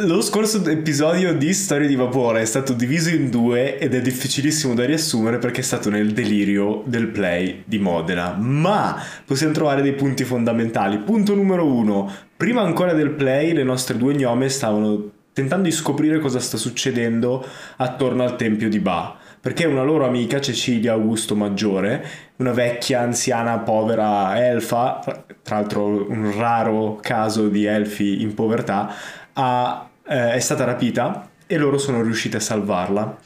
Lo scorso episodio di Storie di Vapore è stato diviso in due ed è difficilissimo da riassumere perché è stato nel delirio del play di Modena. Ma possiamo trovare dei punti fondamentali. Punto numero uno. Prima ancora del play le nostre due gnome stavano tentando di scoprire cosa sta succedendo attorno al tempio di Ba perché una loro amica, Cecilia Augusto Maggiore, una vecchia, anziana, povera elfa, tra l'altro un raro caso di elfi in povertà, ha, eh, è stata rapita e loro sono riusciti a salvarla.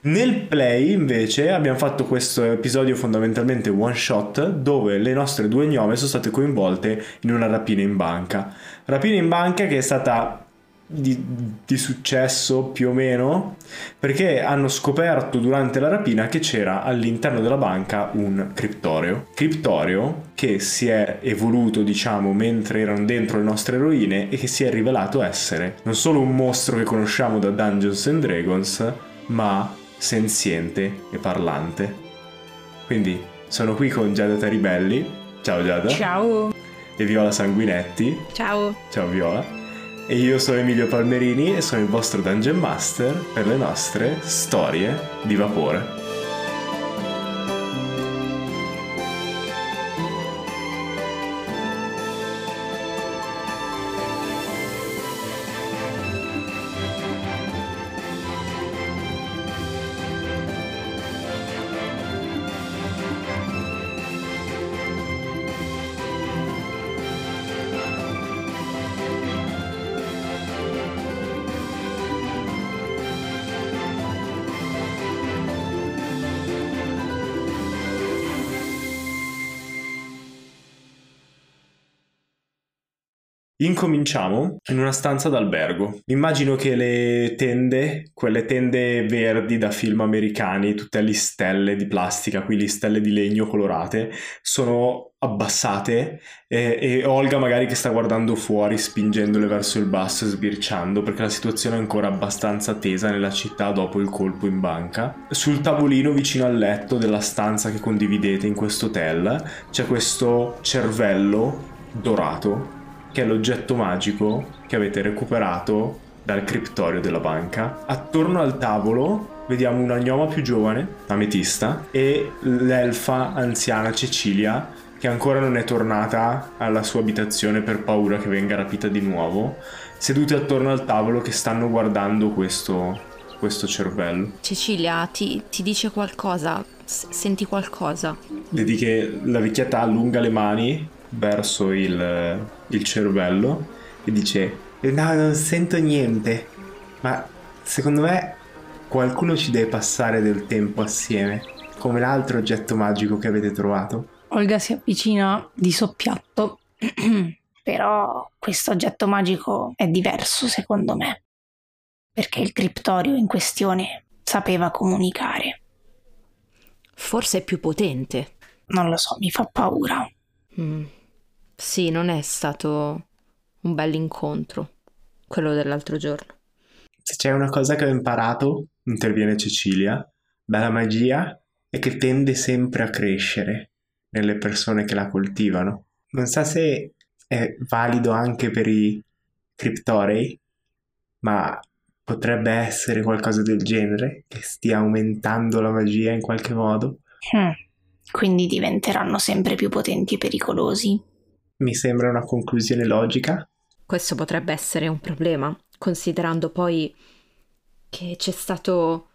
Nel play invece abbiamo fatto questo episodio fondamentalmente one shot dove le nostre due gnome sono state coinvolte in una rapina in banca. Rapina in banca che è stata di, di, successo più o meno perché hanno scoperto durante la rapina che c'era all'interno della banca un criptorio criptorio che si è evoluto diciamo mentre erano dentro le nostre eroine e che si è rivelato essere non solo un mostro che conosciamo da Dungeons and Dragons ma senziente e parlante. Quindi sono qui con Giada Taribelli. Ciao Giada. Ciao. E Viola Sanguinetti. Ciao. Ciao Viola e io sono Emilio Palmerini e sono il vostro Dungeon Master per le nostre storie di vapore. Incominciamo in una stanza d'albergo. Immagino che le tende, quelle tende verdi da film americani, tutte le stelle di plastica, qui le stelle di legno colorate, sono abbassate e, e, Olga magari che sta guardando fuori spingendole verso il basso e sbirciando perché la situazione è ancora abbastanza tesa nella città dopo il colpo in banca. Sul tavolino vicino al letto della stanza che condividete in questo hotel c'è questo cervello dorato che è l'oggetto magico che avete recuperato dal criptorio della banca. Attorno al tavolo vediamo una gnoma più giovane, Ametista, e l'elfa anziana Cecilia, che ancora non è tornata alla sua abitazione per paura che venga rapita di nuovo, sedute attorno al tavolo che stanno guardando questo, questo cervello. Cecilia, ti, ti dice qualcosa? S- senti qualcosa? Vedi che la vecchietta allunga le mani verso il, il cervello e dice no non sento niente. Ma secondo me qualcuno ci deve passare del tempo assieme come l'altro oggetto magico che avete trovato. Olga si avvicina di soppiatto però questo oggetto magico è diverso secondo me perché il criptorio in questione sapeva comunicare. Forse è più potente. Non lo so mi fa paura. Mm. Sì, non è stato un bel incontro, quello dell'altro giorno. Se c'è una cosa che ho imparato, interviene Cecilia, dalla magia è che tende sempre a crescere nelle persone che la coltivano. Non so se è valido anche per i criptorei, ma potrebbe essere qualcosa del genere, che stia aumentando la magia in qualche modo. Hmm. Quindi diventeranno sempre più potenti e pericolosi. Mi sembra una conclusione logica. Questo potrebbe essere un problema, considerando poi che c'è stato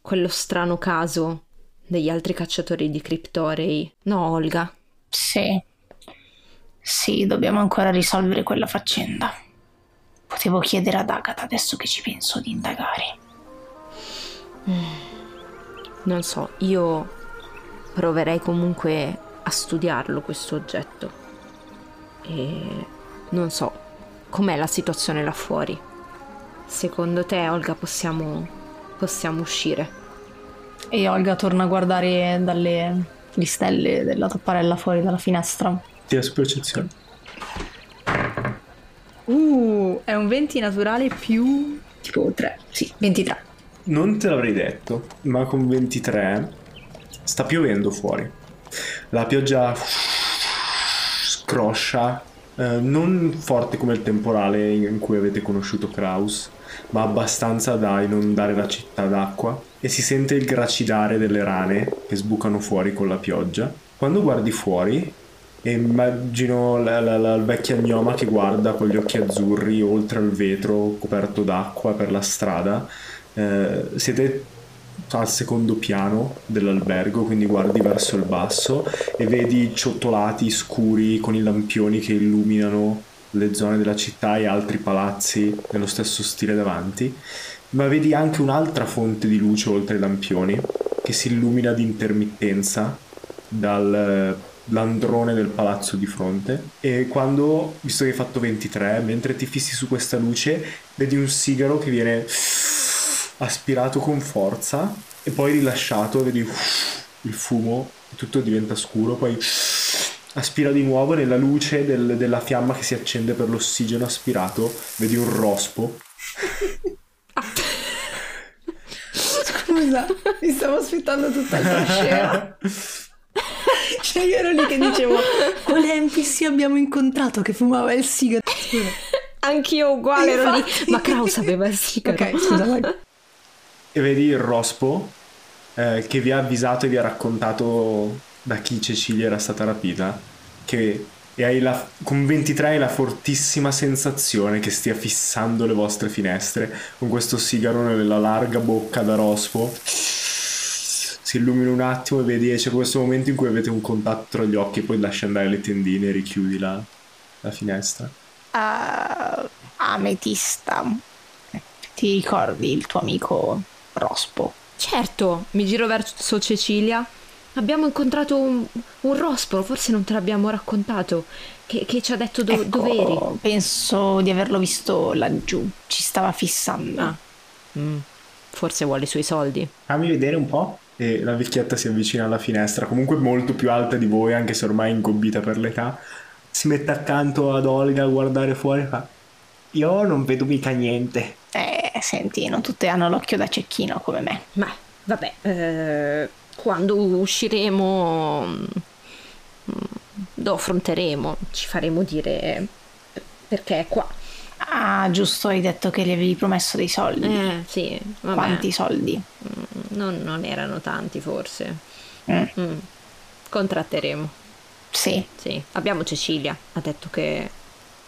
quello strano caso degli altri cacciatori di criptorei. No, Olga? Sì. Sì, dobbiamo ancora risolvere quella faccenda. Potevo chiedere ad Agatha adesso che ci penso di indagare. Non so, io proverei comunque a studiarlo questo oggetto e non so com'è la situazione là fuori. Secondo te, Olga, possiamo, possiamo uscire? E Olga torna a guardare dalle stelle della tapparella fuori dalla finestra. Tira su percezione. Uh, è un 20 naturale più tipo 3. Sì, 23. Non te l'avrei detto, ma con 23 sta piovendo fuori. La pioggia scroscia eh, non forte come il temporale in cui avete conosciuto Kraus, ma abbastanza da inondare la città d'acqua e si sente il gracidare delle rane che sbucano fuori con la pioggia. Quando guardi fuori, e immagino la, la, la, vecchia gnoma che guarda con gli occhi azzurri oltre al vetro coperto d'acqua per la strada. Eh, siete al secondo piano dell'albergo, quindi guardi verso il basso e vedi ciottolati scuri con i lampioni che illuminano le zone della città e altri palazzi nello stesso stile davanti, ma vedi anche un'altra fonte di luce oltre i lampioni che si illumina di intermittenza dal landrone del palazzo di fronte e quando, visto che hai fatto 23, mentre ti fissi su questa luce, vedi un sigaro che viene aspirato con forza e poi rilasciato, vedi il fumo, tutto diventa scuro, poi aspira di nuovo nella luce del, della fiamma che si accende per l'ossigeno aspirato, vedi un rospo. Scusa, mi stavo aspettando tutta la scena. Cioè io ero lì che dicevo quale NPC abbiamo incontrato che fumava il sigaro? Anch'io uguale ero lì, ma Kraus aveva il sigaro. Ok, scusa, vai e vedi il rospo eh, che vi ha avvisato e vi ha raccontato da chi Cecilia era stata rapita che e hai la, con 23 hai la fortissima sensazione che stia fissando le vostre finestre con questo sigaro nella larga bocca da rospo. Si illumina un attimo e vedi c'è questo momento in cui avete un contatto tra gli occhi e poi lasci andare le tendine e richiudi la, la finestra. Uh, Ametista. Ti ricordi il tuo amico rospo. Certo, mi giro verso Cecilia. Abbiamo incontrato un, un rospo, forse non te l'abbiamo raccontato, che, che ci ha detto do, ecco, dove eri. Penso di averlo visto laggiù, ci stava fissando. Ah. Mm. Forse vuole i suoi soldi. Fammi vedere un po'. E la vecchietta si avvicina alla finestra, comunque molto più alta di voi, anche se ormai ingobbita per l'età. Si mette accanto ad Olga a guardare fuori e fa: Io non vedo mica niente. Eh, senti, non tutte hanno l'occhio da cecchino come me. Ma vabbè, eh, quando usciremo mm, lo affronteremo, ci faremo dire perché è qua. Ah, giusto, hai detto che gli avevi promesso dei soldi. Eh, sì. Vabbè. Quanti soldi? Mm, non, non erano tanti, forse. Mm. Mm. Contratteremo. Sì. Sì. Abbiamo Cecilia, ha detto che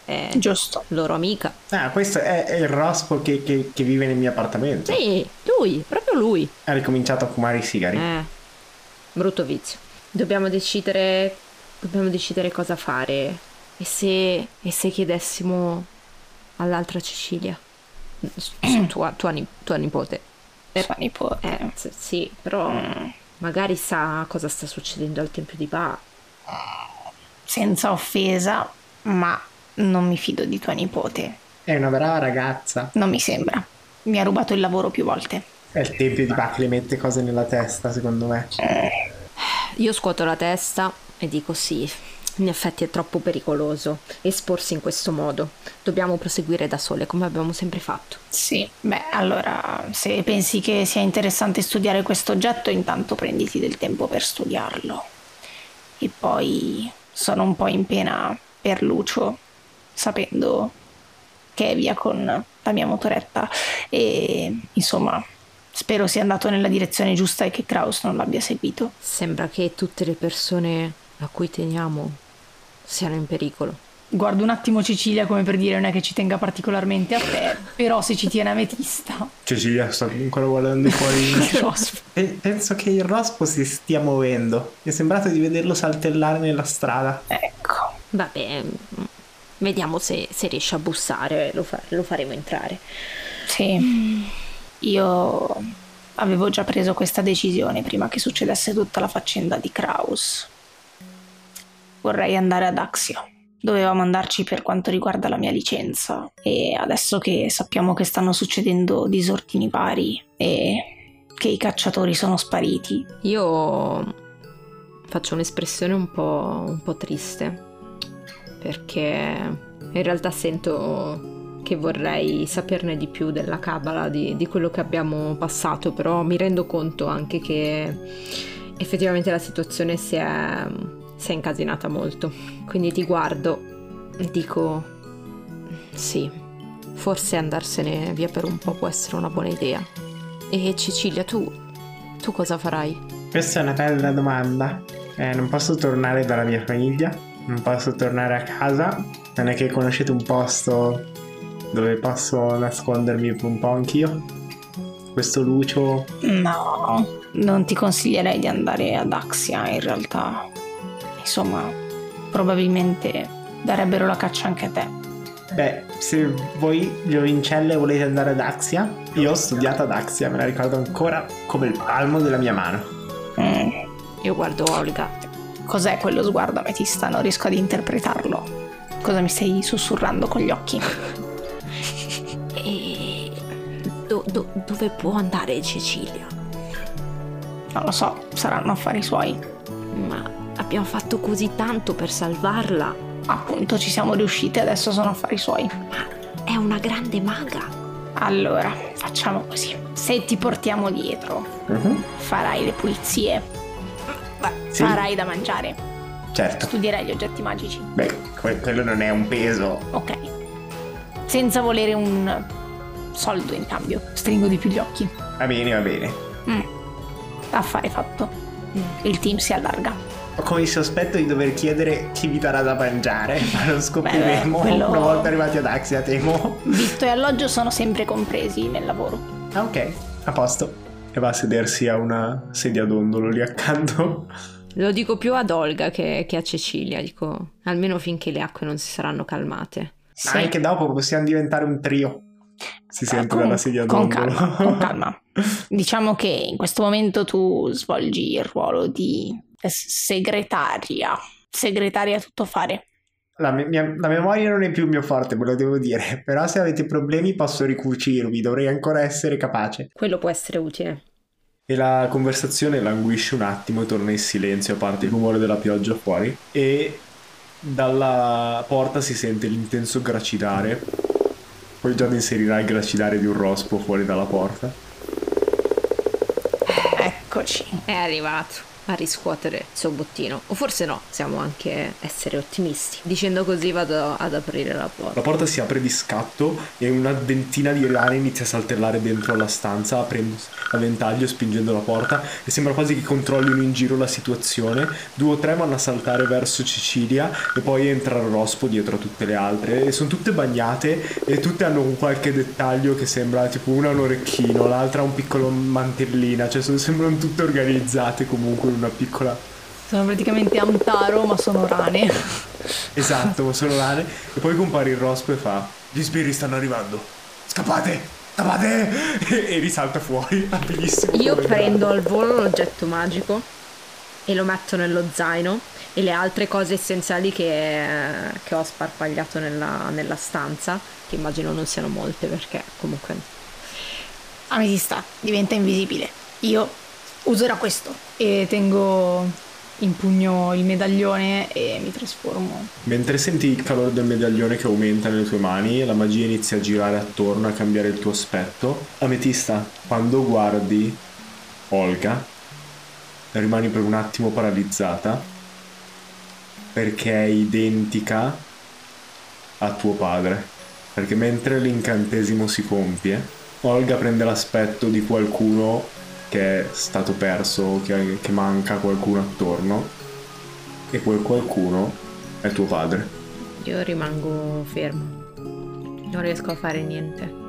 è Giusto. loro amica. Ah, questo è, è il rospo che, che, che, vive nel mio appartamento. Sì, lui, proprio lui. Ha ricominciato a fumare i sigari. Eh, brutto vizio. Dobbiamo decidere, dobbiamo decidere cosa fare. E se, e se chiedessimo all'altra Cecilia? Tua, tua, tua nipote. Sua nipote. Eh, sì, però mm. magari sa cosa sta succedendo al Tempio di Pa. Senza offesa, ma non mi fido di tua nipote. È una brava ragazza. Non mi sembra. Mi ha rubato il lavoro più volte. È il tempio di Bach, le mette cose nella testa, secondo me. Eh. Io scuoto la testa e dico sì. In effetti è troppo pericoloso esporsi in questo modo. Dobbiamo proseguire da sole come abbiamo sempre fatto. Sì, beh, allora se pensi che sia interessante studiare questo oggetto, intanto prenditi del tempo per studiarlo. E poi sono un po' in pena per Lucio sapendo che è via con la mia motoretta e insomma spero sia andato nella direzione giusta e che Kraus non l'abbia seguito. Sembra che tutte le persone a cui teniamo siano in pericolo. Guardo un attimo Cecilia come per dire non è che ci tenga particolarmente a te, però se ci tiene ametista. Cecilia sta ancora guardando fuori il rospo. Penso che il rospo si stia muovendo. Mi è sembrato di vederlo saltellare nella strada. Ecco. Vabbè, Vediamo se, se riesce a bussare, lo, fa, lo faremo entrare. Sì, io avevo già preso questa decisione prima che succedesse tutta la faccenda di Kraus. Vorrei andare ad Axio. Dovevamo andarci per quanto riguarda la mia licenza e adesso che sappiamo che stanno succedendo disordini vari e che i cacciatori sono spariti. Io faccio un'espressione un po', un po triste perché in realtà sento che vorrei saperne di più della Kabbalah, di, di quello che abbiamo passato, però mi rendo conto anche che effettivamente la situazione si è, si è incasinata molto. Quindi ti guardo dico sì, forse andarsene via per un po' può essere una buona idea. E Cecilia, tu, tu cosa farai? Questa è una bella domanda. Eh, non posso tornare dalla mia famiglia, non posso tornare a casa. Non è che conoscete un posto dove posso nascondermi un po' anch'io? Questo Lucio. No, non ti consiglierei di andare ad Axia in realtà. Insomma, probabilmente darebbero la caccia anche a te. Beh, se voi giovincelle volete andare ad Axia, io ho studiato ad Axia, me la ricordo ancora come il palmo della mia mano. Mm. Io guardo Olga. Cos'è quello sguardo ametista? Non riesco ad interpretarlo. Cosa mi stai sussurrando con gli occhi? E do- do- dove può andare Cecilia? Non lo so, saranno affari suoi. Ma abbiamo fatto così tanto per salvarla. Appunto, ci siamo riusciti, adesso sono affari suoi. Ma è una grande maga. Allora, facciamo così. Se ti portiamo dietro, farai le pulizie, Sì, farai da mangiare, certo. studierai gli oggetti magici. Beh, que- quello non è un peso. Ok. Senza volere un soldo in cambio. Stringo di più gli occhi. Va bene, va bene. Mm. Affare fatto. Il team si allarga. Ho come il sospetto di dover chiedere chi vi darà da mangiare, ma lo scopriremo Beh, quello- una volta arrivati ad Axia, temo. Vitto e alloggio sono sempre compresi nel lavoro. Ah, ok, a posto. E va a sedersi a una sedia dondolo lì accanto. Lo dico più ad Olga che, che a Cecilia, dico, almeno finché le acque non si saranno calmate. Sì. Anche dopo possiamo diventare un trio. Si Eh, sente con- dalla sedia con dondolo. calma, con calma. Diciamo che in questo momento tu svolgi il ruolo di segretaria. Segretaria a tutto fare. La, mia- la memoria non è più il mio forte, ve lo devo dire. Però se avete problemi posso ricucirvi, dovrei ancora essere capace. Quello può essere utile. E la conversazione languisce un attimo e torna in silenzio, a parte il rumore della pioggia fuori. E dalla porta si sente l'intenso gracidare. Poi John inserirà il gracidare di un rospo fuori dalla porta. Eccoci. È arrivato a riscuotere il suo bottino. O forse no, possiamo anche essere ottimisti. Dicendo così vado ad aprire la porta. La porta si apre di scatto e una ventina di rane inizia a saltellare dentro la stanza, aprendo a ventaglio, spingendo la porta e sembra quasi che controllino in giro la situazione. Due o tre vanno a saltare verso Cecilia e poi entra rospo dietro a tutte le altre e sono tutte bagnate e tutte hanno un qualche dettaglio che sembra tipo una un orecchino, l'altra un piccolo mantellina, cioè sono- sembrano tutte organizzate comunque una piccola Sono praticamente Amtaro, ma sono rane. Esatto, ma sono rane. E poi compare il rospo e fa: Gli sbirri stanno arrivando. Scappate! Scappate! E, e risalta fuori, abilissimo. Io prendo al volo l'oggetto magico e lo metto nello zaino e le altre cose essenziali che, che ho sparpagliato nella, nella stanza, che immagino non siano molte perché comunque... Ametista diventa invisibile. Io userò questo. E tengo in pugno il medaglione e mi trasformo. Mentre senti il calore del medaglione che aumenta nelle tue mani la magia inizia a girare attorno a cambiare il tuo aspetto, Ametista, quando guardi Olga, rimani per un attimo paralizzata perché è identica a tuo padre. Perché mentre l'incantesimo si compie, Olga prende l'aspetto di qualcuno che è stato perso, che, che manca qualcuno attorno, e quel qualcuno è tuo padre. Io rimango fermo. Non riesco a fare niente.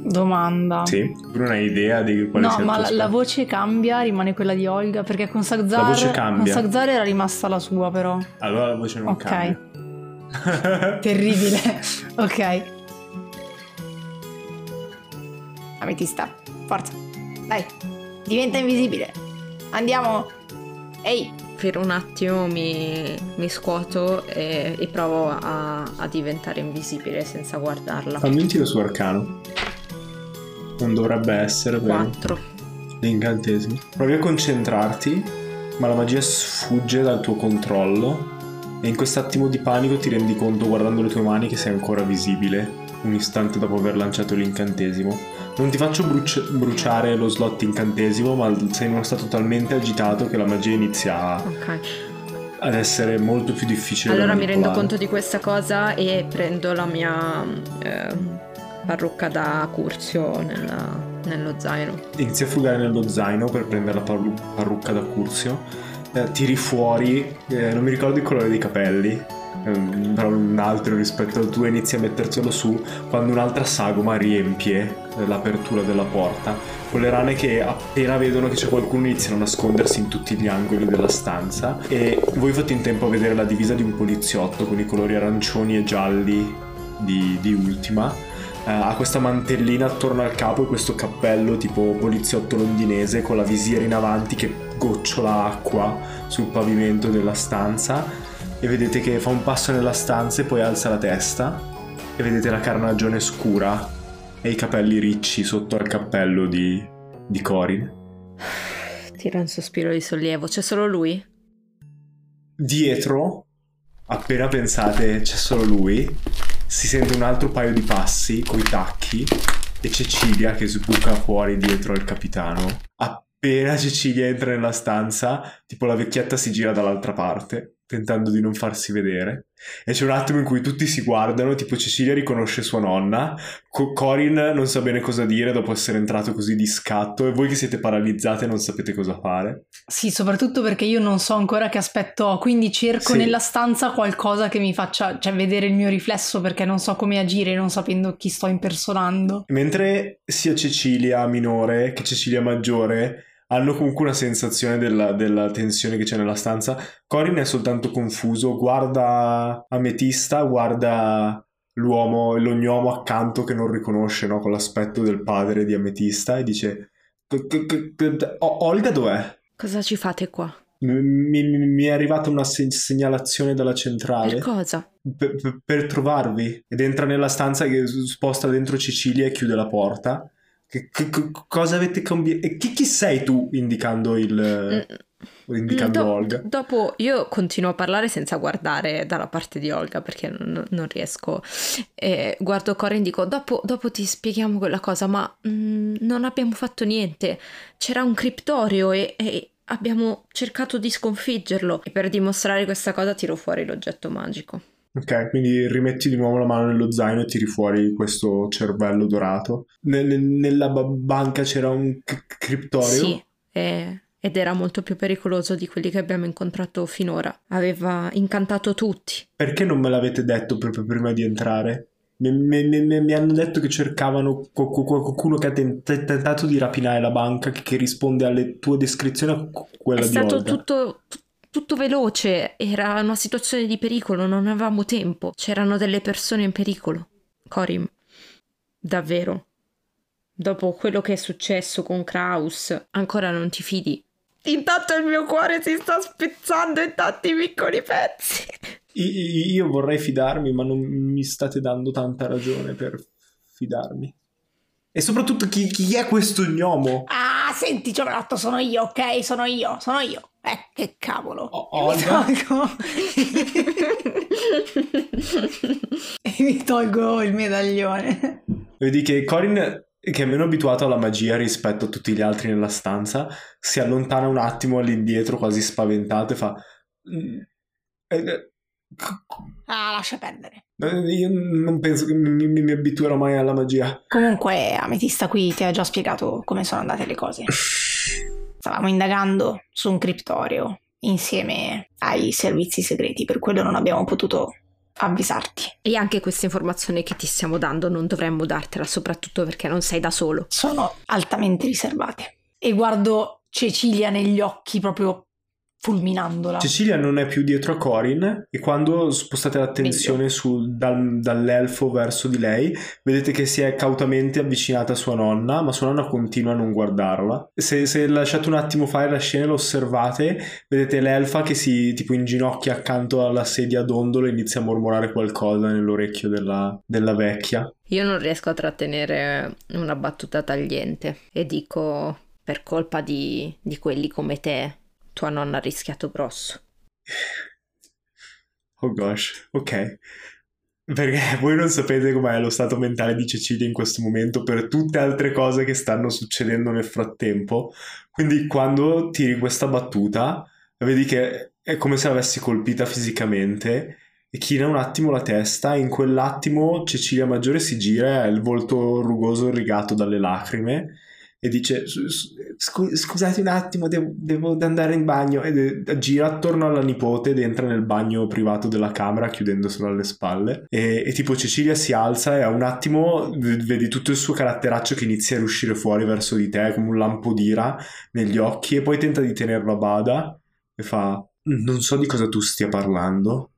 Domanda. Sì, tu non hai idea di quale No, sia il ma la, la voce cambia, rimane quella di Olga, perché con Sagzar, La voce cambia. con Sagzar era rimasta la sua però. Allora la voce non Ok. cambia. Terribile. ok. Ametista, forza. Dai, diventa invisibile. Andiamo. Ehi, Per un attimo mi, mi scuoto e, e provo a, a diventare invisibile senza guardarla. Fammi un tiro su arcano. Non dovrebbe essere, vero? 4. L'incantesimo. Provi a concentrarti, ma la magia sfugge dal tuo controllo. E in quest'attimo di panico ti rendi conto, guardando le tue mani, che sei ancora visibile. Un istante dopo aver lanciato l'incantesimo. Non ti faccio bruci- bruciare lo slot incantesimo, ma sei in uno stato talmente agitato che la magia inizia a Ok. ad essere molto più difficile. Allora mi rendo conto di questa cosa e prendo la mia eh, parrucca da Curzio nella- nello zaino. Inizi a frugare nello zaino per prendere la parru- parrucca da Curzio. Eh, tiri fuori, eh, non mi ricordo il colore dei capelli, un altro rispetto al tuo, e inizi a mettertelo su quando un'altra sagoma riempie eh, l'apertura della porta. Con le rane che appena vedono che c'è qualcuno iniziano a nascondersi in tutti gli angoli della stanza. E voi fate in tempo a vedere la divisa di un poliziotto con i colori arancioni e gialli di, di Ultima. Eh, ha questa mantellina attorno al capo e questo cappello tipo poliziotto londinese con la visiera in avanti che gocciola acqua sul pavimento della stanza e vedete che fa un passo nella stanza e poi alza la testa e vedete la carnagione scura e i capelli ricci sotto al cappello di, di Corin. Tira un sospiro di sollievo. C'è solo lui? Dietro, appena pensate c'è solo lui, si sente un altro paio di passi coi tacchi e Cecilia che sbuca fuori dietro al capitano. Appena Cecilia entra nella stanza, tipo la vecchietta si gira dall'altra parte, tentando di non farsi vedere. E c'è un attimo in cui tutti si guardano, tipo Cecilia riconosce sua nonna, Co- Corin non sa bene cosa dire dopo essere entrato così di scatto e voi che siete paralizzate non sapete cosa fare. Sì, soprattutto perché io non so ancora che aspetto ho, quindi cerco Sì. nella stanza qualcosa che mi faccia cioè, vedere il mio riflesso perché non so come agire, non sapendo chi sto impersonando. Mentre sia Cecilia minore che Cecilia maggiore hanno comunque una sensazione della, della tensione che c'è nella stanza, Corin è soltanto confuso, guarda Ametista, guarda l'uomo, l'ognomo accanto che non riconosce, no? Con l'aspetto del padre di Ametista e dice "C- c- c- c- O- Olga dov'è? Cosa ci fate qua? Mi, mi- mi è arrivata una se- segnalazione dalla centrale Per cosa? per, per- per trovarvi ed entra nella stanza che sposta dentro Cecilia e chiude la porta. Che, che- che- cosa avete cambiato? E chi, chi sei tu? Indicando il. indicando Mm, Do- Olga. Dopo io continuo a parlare senza guardare dalla parte di Olga perché non, non riesco. E guardo Corin e dico: dopo, dopo ti spieghiamo quella cosa, ma mm, non abbiamo fatto niente. C'era un criptorio e, e abbiamo cercato di sconfiggerlo. E per dimostrare questa cosa tiro fuori l'oggetto magico. Ok, quindi rimetti di nuovo la mano nello zaino e tiri fuori questo cervello dorato. Ne- nella ba- banca c'era un c- criptorio. Sì, e- ed era molto più pericoloso di quelli che abbiamo incontrato finora. Aveva incantato tutti. Perché non me l'avete detto proprio prima di entrare? Mi, mi- mi- mi hanno detto che cercavano qu- qu- qualcuno che ha tent- tentato di rapinare la banca, che, risponde alle tue descrizioni, a qu- quella È di stato Olga. tutto, t- tutto veloce, era una situazione di pericolo, non avevamo tempo, c'erano delle persone in pericolo. Corim, davvero. Dopo quello che è successo con Kraus, ancora non ti fidi? Intanto il mio cuore si sta spezzando in tanti piccoli pezzi. Io vorrei fidarmi, ma non mi state dando tanta ragione per fidarmi. E soprattutto chi, chi è questo gnomo? Ah, senti, giovanotto, sono io, ok? Sono io, sono io. Eh, che cavolo. O- Mi Olga? tolgo... e mi tolgo il medaglione. Vedi che Corin, che è meno abituato alla magia rispetto a tutti gli altri nella stanza, si allontana un attimo all'indietro, quasi spaventato, e fa... "Mm, eh, c- Ah, lascia perdere. eh, Io non penso che mi, mi- mi abituerò mai alla magia. Comunque, Ametista qui ti ha già spiegato come sono andate le cose. Stavamo indagando su un criptorio insieme ai servizi segreti, per quello non abbiamo potuto avvisarti. E anche questa informazione che ti stiamo dando non dovremmo dartela, soprattutto perché non sei da solo. Sono altamente riservate. E guardo Cecilia negli occhi proprio fulminandola. Cecilia non è più dietro a Corin e quando spostate l'attenzione sul- dal- dall'elfo verso di lei, vedete che si è cautamente avvicinata a sua nonna, ma sua nonna continua a non guardarla. Se, se lasciate un attimo fare la scena e lo osservate, vedete l'elfa che si tipo inginocchia accanto alla sedia dondolo e inizia a mormorare qualcosa nell'orecchio della, della vecchia. Io non riesco a trattenere una battuta tagliente e dico per colpa di, di quelli come te, tua nonna ha rischiato grosso. Oh gosh, ok. Perché voi non sapete com'è lo stato mentale di Cecilia in questo momento per tutte altre cose che stanno succedendo nel frattempo. Quindi quando tiri questa battuta, vedi che è come se l'avessi colpita fisicamente e china un attimo la testa e in quell'attimo Cecilia Maggiore si gira, il volto rugoso irrigato dalle lacrime e dice scusate un attimo devo, devo, andare in bagno. E gira attorno alla nipote ed entra nel bagno privato della camera chiudendoselo alle spalle. E, e, tipo Cecilia si alza e a un attimo vedi tutto il suo caratteraccio che inizia a uscire fuori verso di te come un lampo d'ira negli occhi e poi tenta di tenerlo a bada e fa non so di cosa tu stia parlando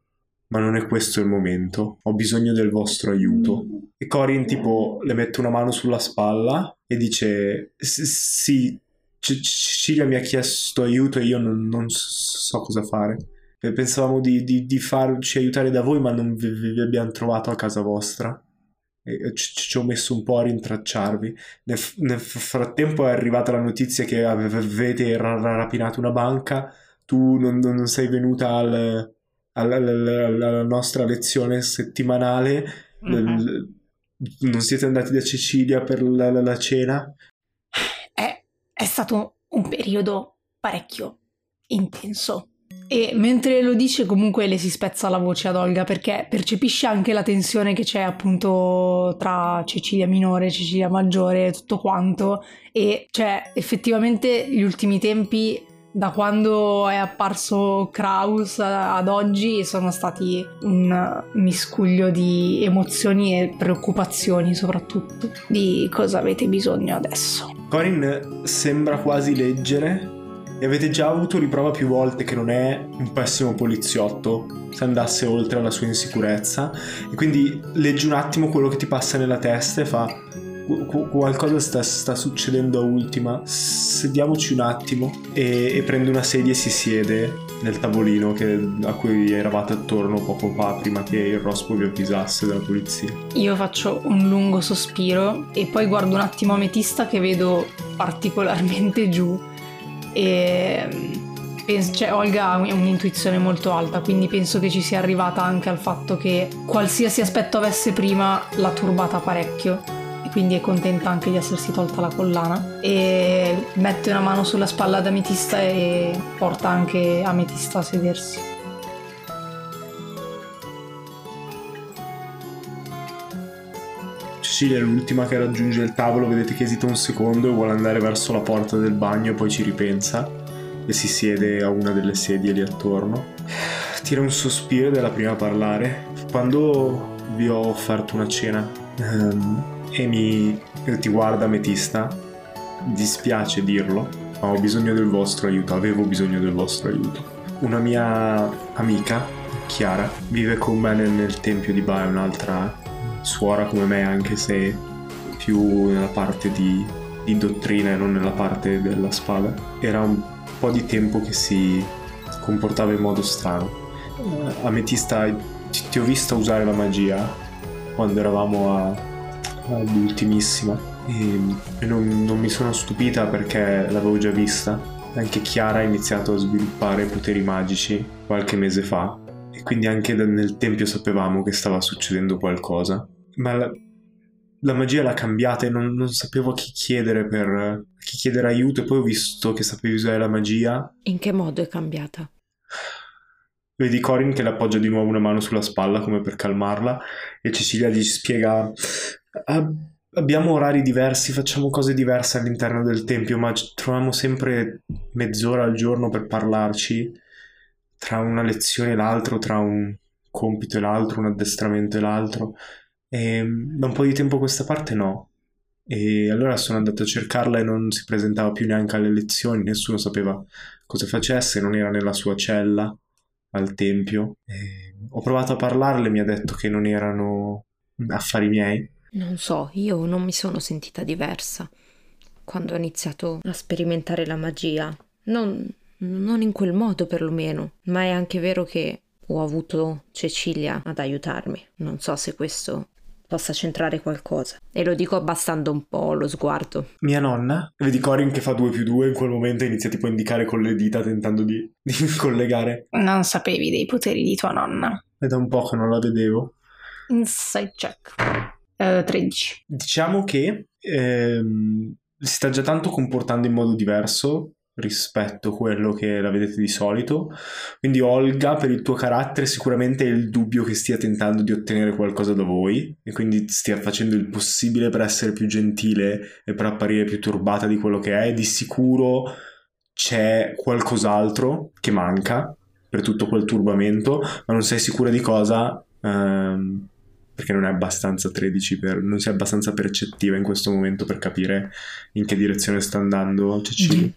ma non è questo il momento. Ho bisogno del vostro aiuto. E Corin tipo le mette una mano sulla spalla e dice sì, Cecilia mi ha chiesto aiuto e io non, non so cosa fare. Pensavamo di, di, di, farci aiutare da voi ma non vi, vi abbiamo trovato a casa vostra. E ci, ci, ho messo un po' a rintracciarvi. Nel, nel frattempo è arrivata la notizia che avete rapinato una banca. Tu non, non sei venuta al, alla, alla, alla nostra lezione settimanale. Mm-hmm. Non siete andati da Cecilia per la, la, la cena? È, è stato un periodo parecchio intenso. E mentre lo dice comunque le si spezza la voce ad Olga perché percepisce anche la tensione che c'è appunto tra Cecilia minore e Cecilia maggiore, tutto quanto e cioè effettivamente gli ultimi tempi da quando è apparso Kraus ad oggi sono stati un miscuglio di emozioni e preoccupazioni soprattutto di cosa avete bisogno adesso. Corin sembra quasi leggere e avete già avuto riprova più volte che non è un pessimo poliziotto se andasse oltre alla sua insicurezza e quindi leggi un attimo quello che ti passa nella testa e fa qualcosa sta, sta, succedendo a ultima, sediamoci un attimo e, e, prende una sedia e si siede nel tavolino che, a cui eravate attorno poco fa prima che il rospo vi avvisasse della polizia. Io faccio un lungo sospiro e poi guardo un attimo Ametista che vedo particolarmente giù e cioè, Olga ha un'intuizione molto alta, quindi penso che ci sia arrivata anche al fatto che qualsiasi aspetto avesse prima l'ha turbata parecchio quindi è contenta anche di essersi tolta la collana e mette una mano sulla spalla ad Ametista e porta anche Ametista a sedersi. Cecilia è l'ultima che raggiunge il tavolo, vedete che esita un secondo e vuole andare verso la porta del bagno, poi ci ripensa e si siede a una delle sedie lì attorno. Tira un sospiro ed è la prima a parlare. Quando vi ho offerto una cena, um, e mi ti guarda Metista, dispiace dirlo, ma ho bisogno del vostro aiuto, avevo bisogno del vostro aiuto. Una mia amica, Chiara, vive con me nel, nel tempio di Ba, un'altra suora come me, anche se più nella parte di, di dottrina e non nella parte della spada. Era un po' di tempo che si comportava in modo strano. Ametista, ti, ti ho vista usare la magia quando eravamo a l'ultimissima e, non, non mi sono stupita perché l'avevo già vista. Anche Chiara ha iniziato a sviluppare poteri magici qualche mese fa e quindi anche nel tempio sapevamo che stava succedendo qualcosa. Ma la, la magia l'ha cambiata e non, non, sapevo a chi chiedere per a chi chiedere aiuto e poi ho visto che sapevi usare la magia. In che modo è cambiata? Vedi Corin che le appoggia di nuovo una mano sulla spalla come per calmarla e Cecilia gli spiega abbiamo orari diversi, facciamo cose diverse all'interno del tempio, ma troviamo sempre mezz'ora al giorno per parlarci tra una lezione e l'altro, tra un compito e l'altro, un addestramento e l'altro. E da un po' di tempo a questa parte no. E allora sono andato a cercarla e non si presentava più neanche alle lezioni, nessuno sapeva cosa facesse, non era nella sua cella al tempio. E ho provato a parlarle, mi ha detto che non erano affari miei non so, io non mi sono sentita diversa quando ho iniziato a sperimentare la magia. Non, non in quel modo perlomeno, ma è anche vero che ho avuto Cecilia ad aiutarmi. Non so se questo possa centrare qualcosa. E lo dico abbassando un po' lo sguardo. Mia nonna? Vedi Corin che fa 2 più 2 in quel momento inizia tipo a indicare con le dita tentando di, di collegare. Non sapevi dei poteri di tua nonna. È da un po' che non la vedevo. Inside check. 13. Eh, diciamo che ehm, si sta già tanto comportando in modo diverso rispetto a quello che la vedete di solito. Quindi Olga, per il tuo carattere, sicuramente hai il dubbio che stia tentando di ottenere qualcosa da voi e quindi stia facendo il possibile per essere più gentile e per apparire più turbata di quello che è. Di sicuro c'è qualcos'altro che manca per tutto quel turbamento, ma non sei sicura di cosa. Ehm, perché non è abbastanza 13 per, non sei abbastanza percettiva in questo momento per capire in che direzione sta andando Cecilia. Mm.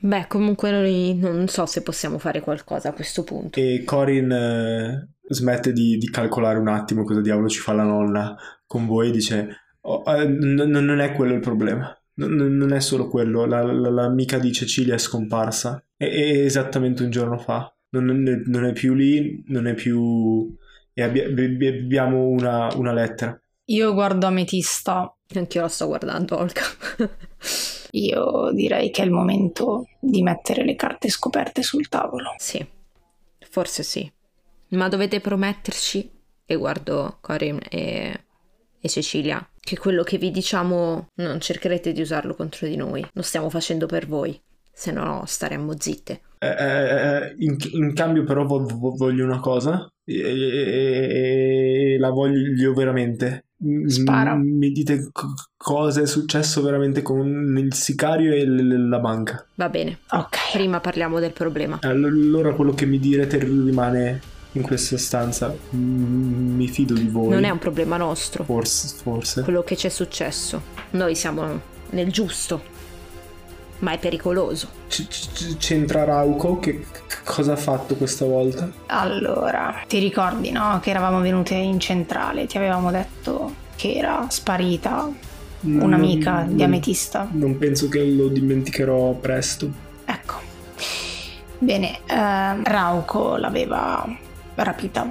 Beh, comunque noi non so se possiamo fare qualcosa a questo punto. E Corin eh, smette di, di, calcolare un attimo cosa diavolo ci fa la nonna con voi e dice oh, eh, n- non è quello il problema. N- non è solo quello, la, la, l'amica di Cecilia è scomparsa. È, è esattamente un giorno fa. Non, non, è più lì, non è più e abbiamo una, una lettera. Io guardo Ametista. Anch'io la sto guardando, Olga. Io direi che è il momento di mettere le carte scoperte sul tavolo. Sì, forse sì. Ma dovete prometterci, e guardo Corinne e, e Cecilia, che quello che vi diciamo non cercherete di usarlo contro di noi. Lo stiamo facendo per voi, se no staremmo zitte. Eh, eh, eh in, in, cambio però voglio una cosa e, e la voglio veramente. Spara. Mi dite cosa è successo veramente con il sicario e l- la banca. Va bene. Ok. Prima parliamo del problema. Allora quello che mi direte rimane in questa stanza. Mi fido di voi. Non è un problema nostro. Forse, forse. Quello che ci è successo. Noi siamo nel giusto ma è pericoloso. C- c'entra Rauco? Che cosa ha fatto questa volta? Allora, ti ricordi, no? Che eravamo venute in centrale, ti avevamo detto che era sparita un'amica non, di Ametista. Non penso che lo dimenticherò presto. Ecco. Bene, eh, Rauco l'aveva rapita.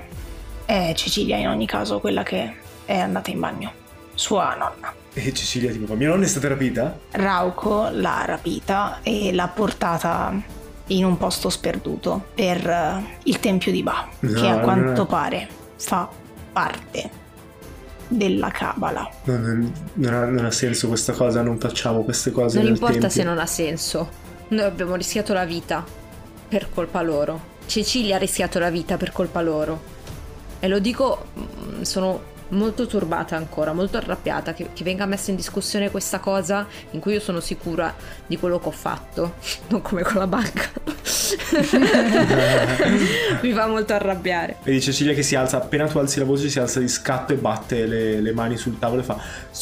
È Cecilia in ogni caso quella che è andata in bagno. Sua nonna. E Cecilia tipo, mia nonna è stata rapita? Rauco l'ha rapita e l'ha portata in un posto sperduto per uh, il tempio di Ba, no, che a quanto pare fa parte della Cabala. No, non, non, ha, non, ha, senso questa cosa, non facciamo queste cose. Non importa tempio. se non ha senso. Noi abbiamo rischiato la vita per colpa loro. Cecilia ha rischiato la vita per colpa loro. E lo dico, mm, sono molto turbata ancora, molto arrabbiata che, che, venga messa in discussione questa cosa in cui io sono sicura di quello che ho fatto, non come con la banca. Mi fa molto arrabbiare. Vedi Cecilia che si alza, appena tu alzi la voce si alza di scatto e batte le, le mani sul tavolo e fa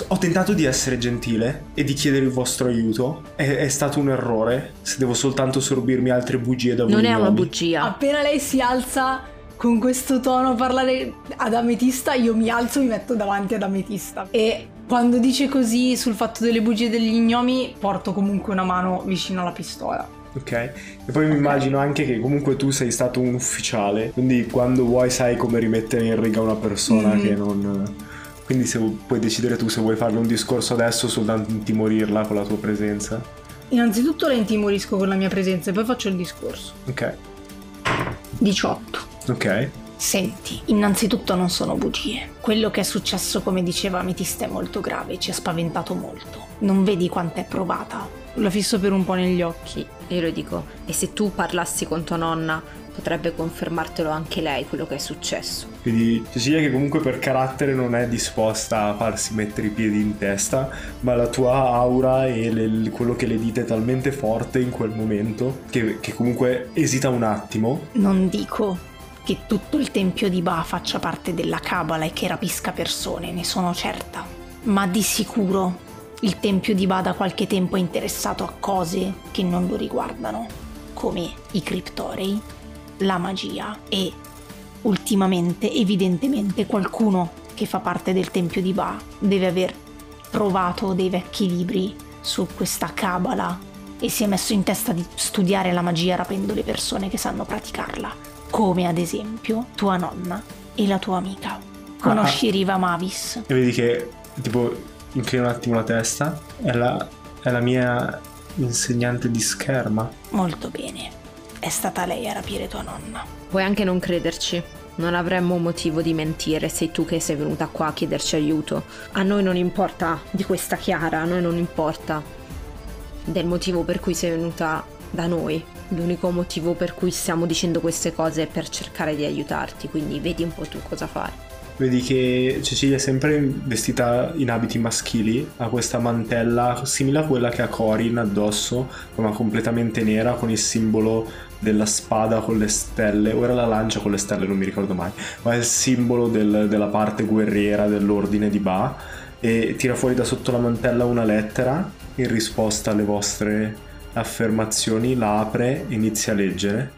ho tentato di essere gentile e di chiedere il vostro aiuto, è, è stato un errore, se devo soltanto sorbirmi altre bugie da voi. Non è una bugia. Appena lei si alza con questo tono parlare ad Ametista, io mi alzo e mi metto davanti ad Ametista. E quando dice così sul fatto delle bugie degli gnomi, porto comunque una mano vicino alla pistola. Ok, e poi mi immagino anche che comunque tu sei stato un ufficiale, quindi quando vuoi sai come rimettere in riga una persona mm-hmm. che non... Quindi se puoi decidere tu se vuoi farle un discorso adesso o soltanto intimorirla con la tua presenza. Innanzitutto la intimorisco con la mia presenza e poi faccio il discorso. Ok. 18. Ok. Senti, innanzitutto non sono bugie. Quello che è successo, come diceva Ametista, è molto grave, ci ha spaventato molto. Non vedi quanto è provata? La fisso per un po' negli occhi. Io lo dico, e se tu parlassi con tua nonna, potrebbe confermartelo anche lei quello che è successo. Quindi Cecilia che comunque per carattere non è disposta a farsi mettere i piedi in testa, ma la tua aura e le, quello che le dite è talmente forte in quel momento che, che comunque esita un attimo. Non dico che tutto il tempio di Ba faccia parte della Cabala e che rapisca persone, ne sono certa. Ma di sicuro il tempio di Ba da qualche tempo è interessato a cose che non lo riguardano, come i criptorei, la magia e, ultimamente, evidentemente, qualcuno che fa parte del tempio di Ba deve aver trovato dei vecchi libri su questa Cabala e si è messo in testa di studiare la magia rapendo le persone che sanno praticarla come ad esempio tua nonna e la tua amica. Conosci ah, Riva Mavis? E vedi che tipo inclina un attimo la testa, è la, è la mia insegnante di scherma. Molto bene, è stata lei a rapire tua nonna. Puoi anche non crederci. Non avremmo motivo di mentire, sei tu che sei venuta qua a chiederci aiuto. A noi non importa di questa Chiara, a noi non importa del motivo per cui sei venuta da noi. L'unico motivo per cui stiamo dicendo queste cose è per cercare di aiutarti, quindi vedi un po' tu cosa fare. Vedi che Cecilia è sempre vestita in abiti maschili, ha questa mantella simile a quella che ha Corin addosso, ma completamente nera con il simbolo della spada con le stelle, o era la lancia con le stelle, non mi ricordo mai, ma è il simbolo del, della parte guerriera dell'ordine di Ba. E tira fuori da sotto la mantella una lettera in risposta alle vostre affermazioni, la apre inizia a leggere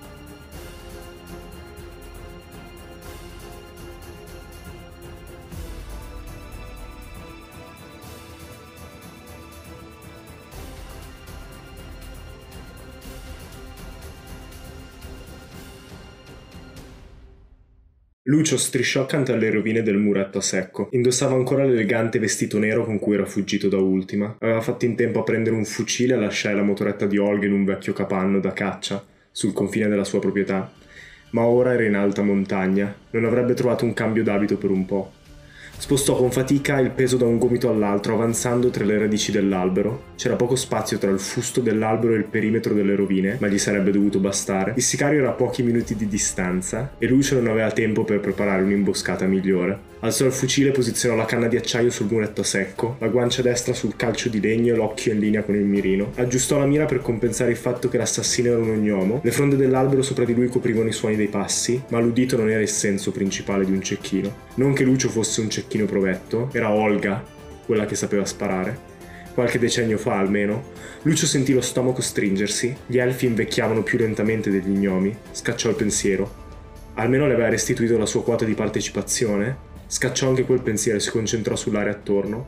Lucio strisciò accanto alle rovine del muretto a secco. Indossava ancora l'elegante vestito nero con cui era fuggito da ultima. Aveva fatto in tempo a prendere un fucile e a lasciare la motoretta di Olga in un vecchio capanno da caccia, sul confine della sua proprietà. Ma ora era in alta montagna. Non avrebbe trovato un cambio d'abito per un po'. Spostò con fatica il peso da un gomito all'altro, avanzando tra le radici dell'albero. C'era poco spazio tra il fusto dell'albero e il perimetro delle rovine, ma gli sarebbe dovuto bastare. Il sicario era a pochi minuti di distanza e Lucio non aveva tempo per preparare un'imboscata migliore. Alzò il fucile e posizionò la canna di acciaio sul muretto secco, la guancia destra sul calcio di legno e l'occhio in linea con il mirino. Aggiustò la mira per compensare il fatto che l'assassino era un ognomo. Le fronde dell'albero sopra di lui coprivano i suoni dei passi, ma l'udito non era il senso principale di un cecchino. Non che Lucio fosse un cecchino provetto, era Olga, quella che sapeva sparare qualche decennio fa almeno, Lucio sentì lo stomaco stringersi, gli elfi invecchiavano più lentamente degli gnomi, scacciò il pensiero. Almeno le aveva restituito la sua quota di partecipazione? Scacciò anche quel pensiero e si concentrò sull'area attorno.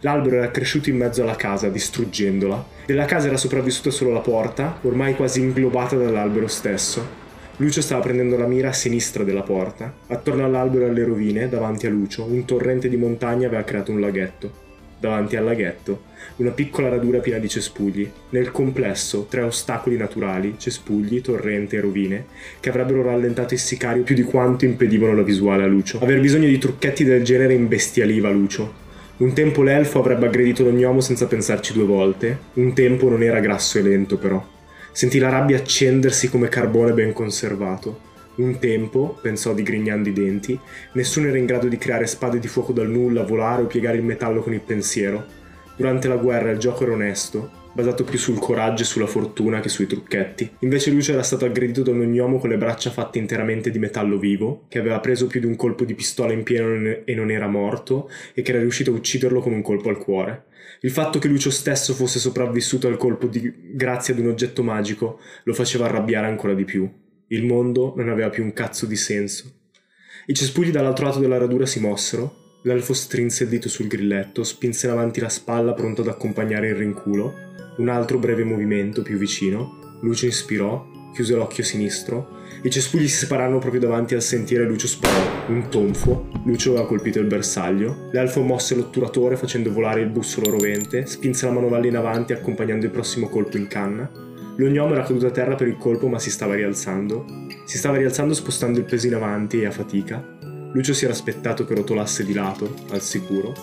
L'albero era cresciuto in mezzo alla casa, distruggendola. Della casa era sopravvissuta solo la porta, ormai quasi inglobata dall'albero stesso. Lucio stava prendendo la mira a sinistra della porta. Attorno all'albero e alle rovine, davanti a Lucio, un torrente di montagna aveva creato un laghetto davanti al laghetto, una piccola radura piena di cespugli. Nel complesso, tre ostacoli naturali, cespugli, torrente e rovine, che avrebbero rallentato il sicario più di quanto impedivano la visuale a Lucio. Aver bisogno di trucchetti del genere imbestialiva Lucio. Un tempo l'elfo avrebbe aggredito l'ognomo senza pensarci due volte, un tempo non era grasso e lento però. Sentì la rabbia accendersi come carbone ben conservato. Un tempo, pensò digrignando i denti, nessuno era in grado di creare spade di fuoco dal nulla, volare o piegare il metallo con il pensiero. Durante la guerra il gioco era onesto, basato più sul coraggio e sulla fortuna che sui trucchetti. Invece Lucio era stato aggredito da un ognomo con le braccia fatte interamente di metallo vivo, che aveva preso più di un colpo di pistola in pieno e non era morto, e che era riuscito a ucciderlo con un colpo al cuore. Il fatto che Lucio stesso fosse sopravvissuto al colpo di... grazie ad un oggetto magico lo faceva arrabbiare ancora di più. Il mondo non aveva più un cazzo di senso. I cespugli dall'altro lato della radura si mossero. L'elfo strinse il dito sul grilletto, spinse in avanti la spalla pronto ad accompagnare il rinculo. Un altro breve movimento più vicino. Lucio ispirò, chiuse l'occhio sinistro. I cespugli si separarono proprio davanti al sentiero e Lucio sparò. Un tonfo. Lucio aveva colpito il bersaglio. L'elfo mosse l'otturatore facendo volare il bussolo rovente, spinse la manovella in avanti accompagnando il prossimo colpo in canna. L'ognomo era caduto a terra per il colpo ma si stava rialzando. Si stava rialzando spostando il peso in avanti e a fatica. Lucio si era aspettato che rotolasse di lato, al sicuro.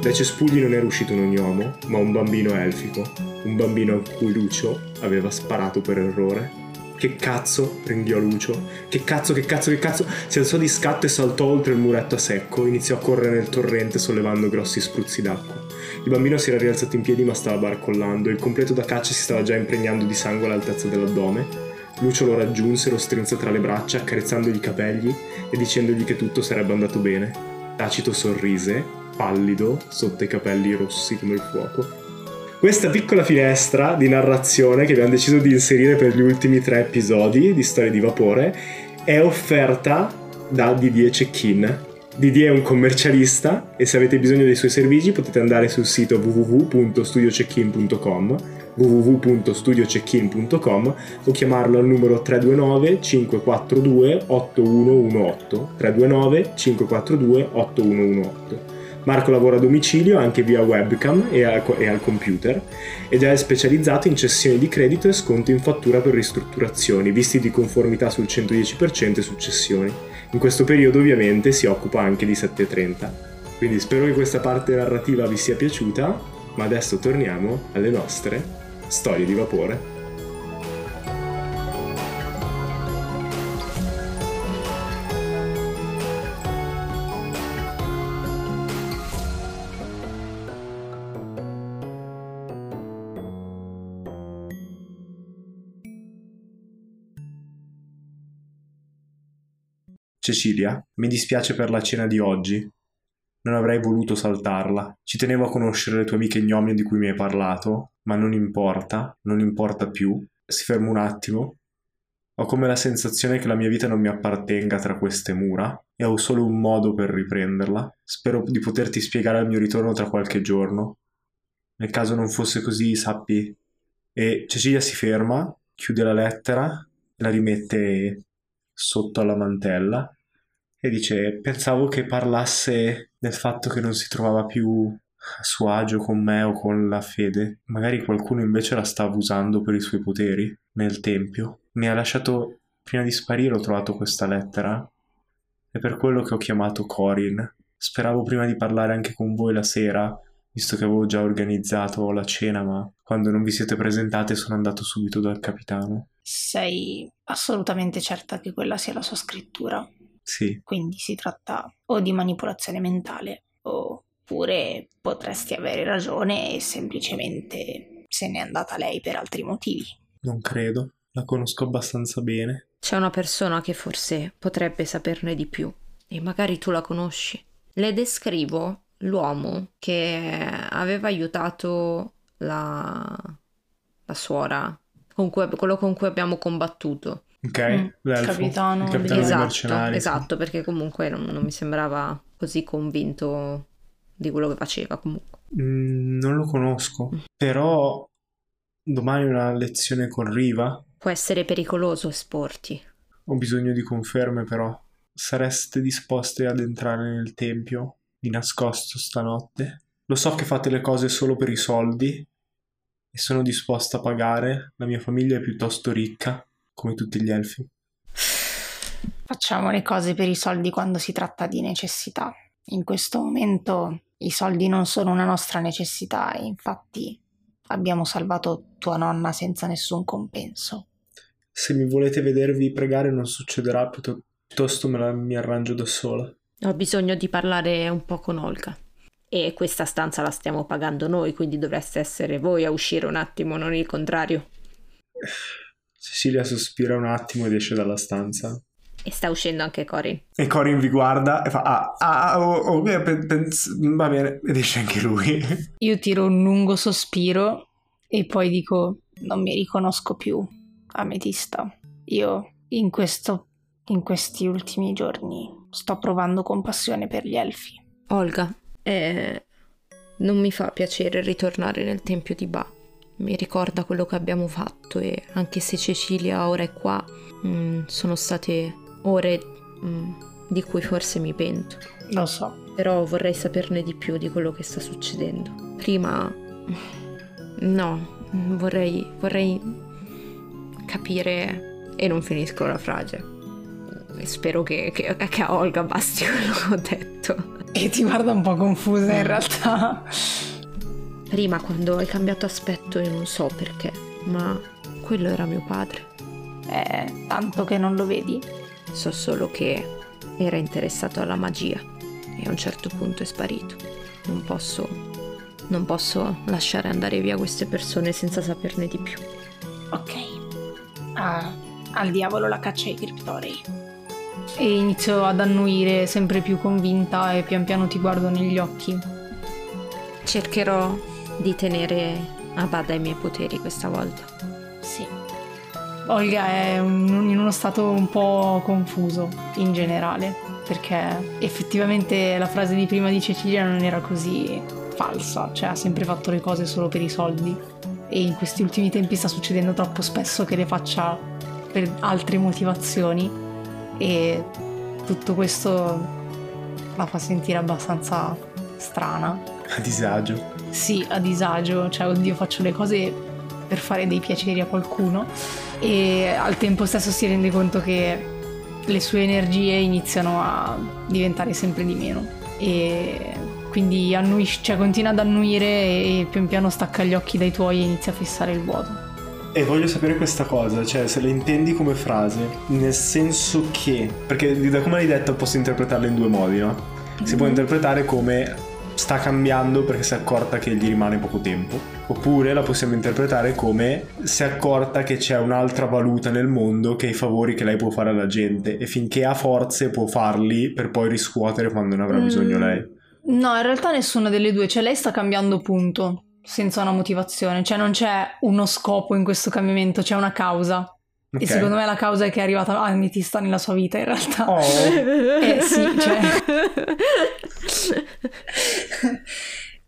Dai cespugli non era uscito un ognomo, ma un bambino elfico. Un bambino a cui Lucio aveva sparato per errore. Che cazzo? ringhiò Lucio. Che cazzo, che cazzo, che cazzo? Si alzò di scatto e saltò oltre il muretto a secco. Iniziò a correre nel torrente sollevando grossi spruzzi d'acqua. Il bambino si era rialzato in piedi ma stava barcollando il completo da caccia si stava già impregnando di sangue all'altezza dell'addome. Lucio lo raggiunse, lo strinse tra le braccia, accarezzandogli i capelli e dicendogli che tutto sarebbe andato bene. Tacito sorrise, pallido, sotto i capelli rossi come il fuoco. Questa piccola finestra di narrazione che abbiamo deciso di inserire per gli ultimi tre episodi di Storia di Vapore è offerta da Didier Cechin, Didi è un commercialista e se avete bisogno dei suoi servigi potete andare sul sito www.studiocheckin.com www.studiocheckin.com o chiamarlo al numero 329 542 8118 329 542 8118 Marco lavora a domicilio anche via webcam e al, e al, computer ed è specializzato in cessioni di credito e sconto in fattura per ristrutturazioni, visti di conformità sul 110% e successioni. In questo periodo ovviamente si occupa anche di 730. Quindi spero che questa parte narrativa vi sia piaciuta, ma adesso torniamo alle nostre Storie di vapore. Cecilia, mi dispiace per la cena di oggi. Non avrei voluto saltarla. Ci tenevo a conoscere le tue amiche gnomie di cui mi hai parlato, ma non importa, non importa più. Si ferma un attimo. Ho come la sensazione che la mia vita non mi appartenga tra queste mura e ho solo un modo per riprenderla. Spero di poterti spiegare al mio ritorno tra qualche giorno. Nel caso non fosse così, sappi. E Cecilia si ferma, chiude la lettera, la rimette sotto alla mantella e dice pensavo che parlasse del fatto che non si trovava più a suo agio con me o con la fede. Magari qualcuno invece la stava usando per i suoi poteri nel tempio. Mi ha lasciato prima di sparire ho trovato questa lettera. È per quello che ho chiamato Corin. Speravo prima di parlare anche con voi la sera, visto che avevo già organizzato la cena, ma quando non vi siete presentate sono andato subito dal capitano. Sei assolutamente certa che quella sia la sua scrittura? Sì. Quindi si tratta o di manipolazione mentale oppure potresti avere ragione e semplicemente se n'è andata lei per altri motivi. Non credo, la conosco abbastanza bene. C'è una persona che forse potrebbe saperne di più e magari tu la conosci. Le descrivo l'uomo che aveva aiutato la, la suora, con cui, quello con cui abbiamo combattuto. Ok, Mm, l'elfo, capitano il capitano esatto, esatto, perché comunque non, non mi sembrava così convinto di quello che faceva comunque. Mm, non lo conosco, però domani una lezione con Riva. Può essere pericoloso esporti. Ho bisogno di conferme, però. Sareste disposte ad entrare nel tempio di nascosto stanotte? Lo so che fate le cose solo per i soldi e sono disposta a pagare. La mia famiglia è piuttosto ricca, come tutti gli elfi. Facciamo le cose per i soldi quando si tratta di necessità. In questo momento i soldi non sono una nostra necessità e infatti abbiamo salvato tua nonna senza nessun compenso. Se mi volete vedervi pregare non succederà, piutto- piuttosto me la, mi arrangio da sola. Ho bisogno di parlare un po' con Olga. E questa stanza la stiamo pagando noi, quindi dovreste essere voi a uscire un attimo, non il contrario. Cecilia sospira un attimo ed esce dalla stanza. E sta uscendo anche Corin. E Corin vi guarda e fa: Ah, ah, oh, oh, eh, va bene. Ed esce anche lui. Io tiro un lungo sospiro e poi dico: Non mi riconosco più, Ametista. Io in questo in questi ultimi giorni sto provando compassione per gli elfi. Olga, eh, non mi fa piacere ritornare nel tempio di Ba. Mi ricorda quello che abbiamo fatto e anche se Cecilia ora è qua, mm, sono state ore mm, di cui forse mi pento. Lo so. Però vorrei saperne di più di quello che sta succedendo. Prima... No, vorrei... vorrei capire... E non finisco la frase. Spero che, che- che a Olga basti quello che ho detto. E ti guarda un po' confusa in realtà. Prima quando hai cambiato aspetto io non so perché, ma quello era mio padre. È tanto che non lo vedi. So solo che era interessato alla magia e a un certo punto è sparito. Non posso... non posso lasciare andare via queste persone senza saperne di più. Ok. Ah, al diavolo la caccia ai criptorei. E inizio ad annuire sempre più convinta e pian piano ti guardo negli occhi. Cercherò di tenere a bada i miei poteri questa volta. Sì. Olga è un- in uno stato un po' confuso in generale, perché effettivamente la frase di prima di Cecilia non era così falsa, cioè ha sempre fatto le cose solo per i soldi e in questi ultimi tempi sta succedendo troppo spesso che le faccia per altre motivazioni e tutto questo la fa sentire abbastanza strana A disagio. Sì, a disagio, cioè oddio faccio le cose per fare dei piaceri a qualcuno e al tempo stesso si rende conto che le sue energie iniziano a diventare sempre di meno e quindi annuisce, cioè, continua ad annuire e pian piano stacca gli occhi dai tuoi e inizia a fissare il vuoto. E voglio sapere questa cosa, cioè se la intendi come frase, nel senso che, perché da come l'hai detta posso interpretarla in due modi, no? Si può interpretare come sta cambiando perché si è accorta che gli rimane poco tempo, oppure la possiamo interpretare come si è accorta che c'è un'altra valuta nel mondo che i favori che lei può fare alla gente e finché ha forze può farli per poi riscuotere quando ne avrà bisogno Mm. lei. No, in realtà nessuna delle due, cioè lei sta cambiando punto, senza una motivazione, cioè non c'è uno scopo in questo cambiamento, c'è una causa. Ok. E secondo me la causa è che è arrivata ametista nella sua vita in realtà. Oh. Eh sì, cioè...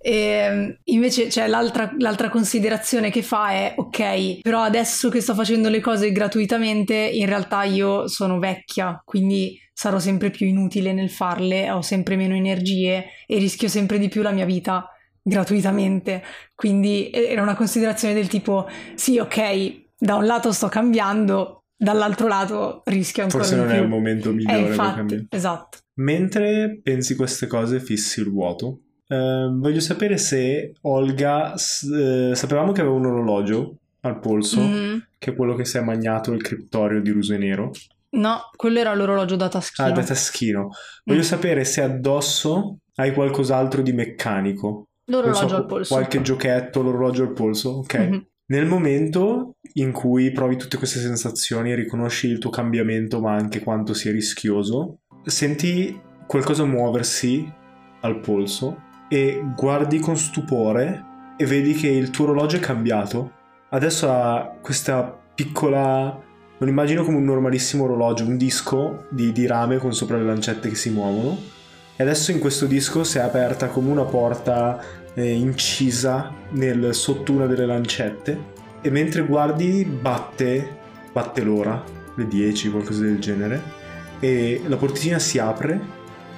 E invece c'è l'altra, l'altra considerazione che fa è ok, però adesso che sto facendo le cose gratuitamente, in realtà io sono vecchia, quindi sarò sempre più inutile nel farle, ho sempre meno energie e rischio sempre di più la mia vita gratuitamente. Quindi era una considerazione del tipo sì, ok, da un lato sto cambiando, dall'altro lato rischio ancora Forse non più. è il momento Eh, migliore per infatti, cambiare. esatto. Mentre pensi queste cose fissi il vuoto, eh, voglio sapere se Olga, eh, sapevamo che aveva un orologio al polso, Mm, che è quello che si è magnato il criptorio di Ruse Nero. no, quello era l'orologio da taschino. Ah, da taschino. Voglio Mm. sapere se addosso hai qualcos'altro di meccanico. L'orologio so, al polso. Qualche giochetto, l'orologio al polso, ok. Mhm. Nel momento in cui provi tutte queste sensazioni e riconosci il tuo cambiamento, ma anche quanto sia rischioso, senti qualcosa muoversi al polso e guardi con stupore e vedi che il tuo orologio è cambiato. Adesso ha questa piccola. Non immagino come un normalissimo orologio, un disco di, di rame con sopra le lancette che si muovono. E adesso in questo disco si è aperta come una porta eh, incisa nel, sotto una delle lancette. E mentre guardi, batte, batte l'ora, le 10, qualcosa del genere. E la porticina si apre